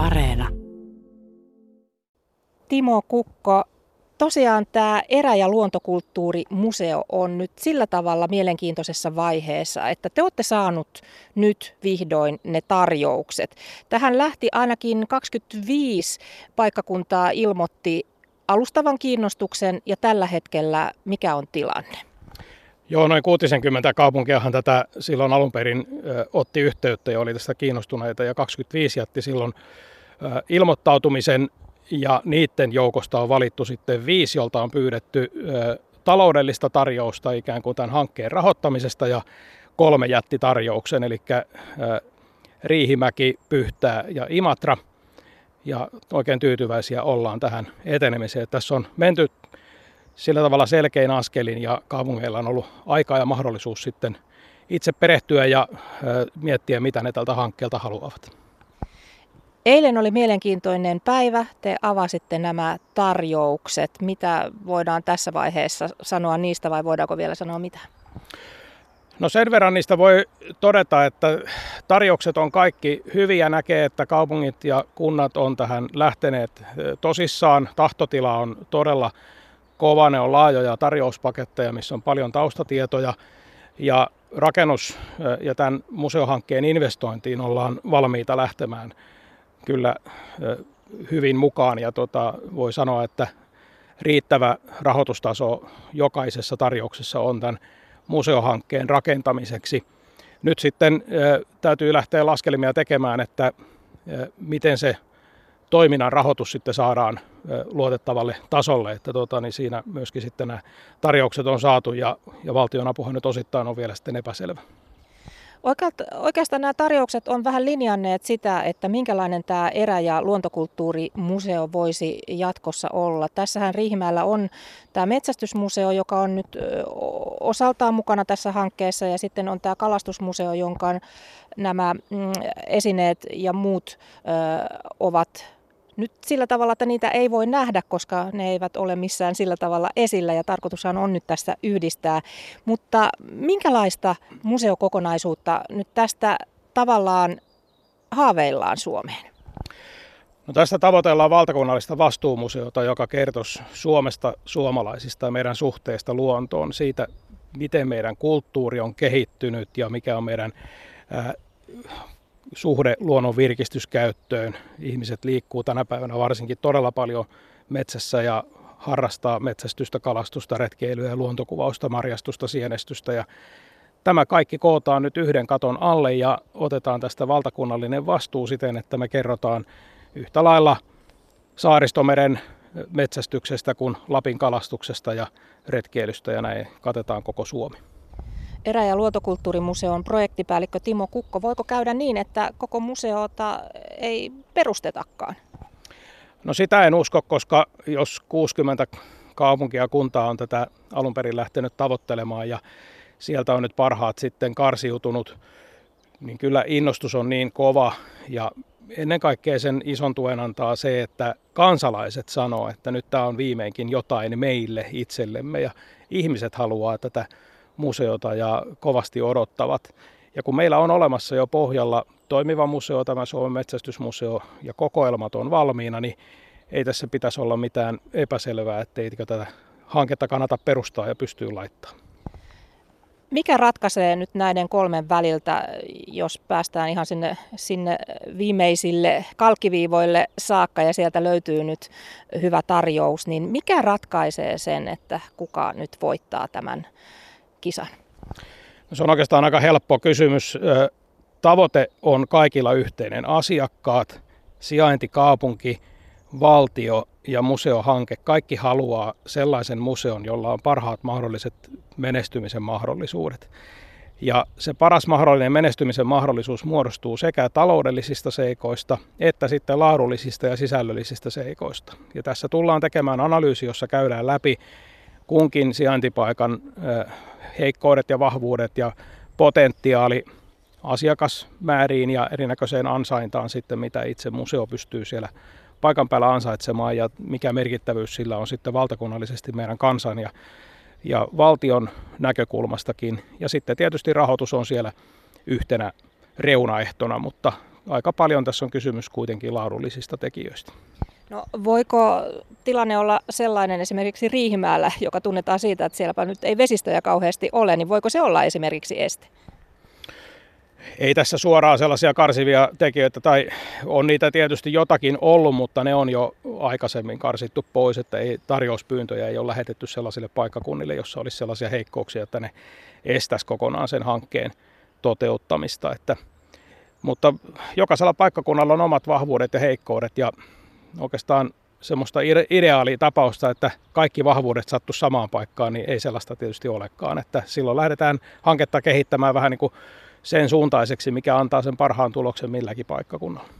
Areena. Timo Kukko, tosiaan tämä erä- ja luontokulttuurimuseo on nyt sillä tavalla mielenkiintoisessa vaiheessa, että te olette saanut nyt vihdoin ne tarjoukset. Tähän lähti ainakin 25 paikkakuntaa ilmoitti alustavan kiinnostuksen ja tällä hetkellä mikä on tilanne? Joo, noin 60 kaupunkiahan tätä silloin alun perin ö, otti yhteyttä ja oli tästä kiinnostuneita ja 25 jätti silloin ilmoittautumisen ja niiden joukosta on valittu sitten viisi, jolta on pyydetty taloudellista tarjousta ikään kuin tämän hankkeen rahoittamisesta ja kolme jätti tarjouksen, eli Riihimäki, Pyhtää ja Imatra. Ja oikein tyytyväisiä ollaan tähän etenemiseen. Tässä on menty sillä tavalla selkein askelin ja kaupungeilla on ollut aikaa ja mahdollisuus sitten itse perehtyä ja miettiä, mitä ne tältä hankkeelta haluavat. Eilen oli mielenkiintoinen päivä. Te avasitte nämä tarjoukset. Mitä voidaan tässä vaiheessa sanoa niistä vai voidaanko vielä sanoa mitä? No sen verran niistä voi todeta, että tarjoukset on kaikki hyviä. Näkee, että kaupungit ja kunnat on tähän lähteneet tosissaan. Tahtotila on todella kova. Ne on laajoja tarjouspaketteja, missä on paljon taustatietoja. Ja rakennus- ja tämän museohankkeen investointiin ollaan valmiita lähtemään kyllä hyvin mukaan. Ja tota, voi sanoa, että riittävä rahoitustaso jokaisessa tarjouksessa on tämän museohankkeen rakentamiseksi. Nyt sitten täytyy lähteä laskelmia tekemään, että miten se toiminnan rahoitus sitten saadaan luotettavalle tasolle, että tuota, niin siinä myöskin sitten nämä tarjoukset on saatu ja, ja valtion apuhan nyt osittain on vielä sitten epäselvä. Oikeastaan nämä tarjoukset on vähän linjanneet sitä, että minkälainen tämä erä- ja luontokulttuurimuseo voisi jatkossa olla. Tässähän Riihimäellä on tämä metsästysmuseo, joka on nyt osaltaan mukana tässä hankkeessa ja sitten on tämä kalastusmuseo, jonka nämä mm, esineet ja muut ovat nyt sillä tavalla, että niitä ei voi nähdä, koska ne eivät ole missään sillä tavalla esillä ja tarkoitushan on nyt tässä yhdistää. Mutta minkälaista museokokonaisuutta nyt tästä tavallaan haaveillaan Suomeen? No tästä tavoitellaan valtakunnallista vastuumuseota, joka kertoisi Suomesta, suomalaisista ja meidän suhteesta luontoon, siitä miten meidän kulttuuri on kehittynyt ja mikä on meidän suhde luonnon virkistyskäyttöön. Ihmiset liikkuu tänä päivänä varsinkin todella paljon metsässä ja harrastaa metsästystä, kalastusta, retkeilyä luontokuvausta, marjastusta, sienestystä ja Tämä kaikki kootaan nyt yhden katon alle ja otetaan tästä valtakunnallinen vastuu siten, että me kerrotaan yhtä lailla Saaristomeren metsästyksestä kuin Lapin kalastuksesta ja retkeilystä ja näin katetaan koko Suomi. Erä- ja luontokulttuurimuseon projektipäällikkö Timo Kukko, voiko käydä niin, että koko museota ei perustetakaan? No sitä en usko, koska jos 60 kaupunkia ja kuntaa on tätä alun perin lähtenyt tavoittelemaan ja sieltä on nyt parhaat sitten karsiutunut, niin kyllä innostus on niin kova ja ennen kaikkea sen ison tuen antaa se, että kansalaiset sanoo, että nyt tämä on viimeinkin jotain meille itsellemme ja ihmiset haluaa tätä museota ja kovasti odottavat. Ja kun meillä on olemassa jo pohjalla toimiva museo, tämä Suomen metsästysmuseo ja kokoelmat on valmiina, niin ei tässä pitäisi olla mitään epäselvää, etteikö tätä hanketta kannata perustaa ja pystyy laittamaan. Mikä ratkaisee nyt näiden kolmen väliltä, jos päästään ihan sinne, sinne viimeisille kalkkiviivoille saakka ja sieltä löytyy nyt hyvä tarjous, niin mikä ratkaisee sen, että kuka nyt voittaa tämän kisan? No se on oikeastaan aika helppo kysymys. Tavoite on kaikilla yhteinen. Asiakkaat, sijaintikaupunki, valtio ja museohanke. Kaikki haluaa sellaisen museon, jolla on parhaat mahdolliset menestymisen mahdollisuudet. Ja se paras mahdollinen menestymisen mahdollisuus muodostuu sekä taloudellisista seikoista että sitten laadullisista ja sisällöllisistä seikoista. Ja tässä tullaan tekemään analyysi, jossa käydään läpi kunkin sijaintipaikan heikkoudet ja vahvuudet ja potentiaali asiakasmääriin ja erinäköiseen ansaintaan sitten, mitä itse museo pystyy siellä paikan päällä ansaitsemaan ja mikä merkittävyys sillä on sitten valtakunnallisesti meidän kansan ja, ja valtion näkökulmastakin. Ja sitten tietysti rahoitus on siellä yhtenä reunaehtona, mutta aika paljon tässä on kysymys kuitenkin laadullisista tekijöistä. No, voiko tilanne olla sellainen esimerkiksi Riihimäellä, joka tunnetaan siitä, että sielläpä nyt ei vesistöjä kauheasti ole, niin voiko se olla esimerkiksi este? Ei tässä suoraan sellaisia karsivia tekijöitä, tai on niitä tietysti jotakin ollut, mutta ne on jo aikaisemmin karsittu pois, että ei tarjouspyyntöjä ei ole lähetetty sellaisille paikkakunnille, jossa olisi sellaisia heikkouksia, että ne estäisi kokonaan sen hankkeen toteuttamista. Että, mutta jokaisella paikkakunnalla on omat vahvuudet ja heikkoudet ja oikeastaan semmoista ideaalia tapausta, että kaikki vahvuudet sattu samaan paikkaan, niin ei sellaista tietysti olekaan. Että silloin lähdetään hanketta kehittämään vähän niin kuin sen suuntaiseksi, mikä antaa sen parhaan tuloksen milläkin paikkakunnalla.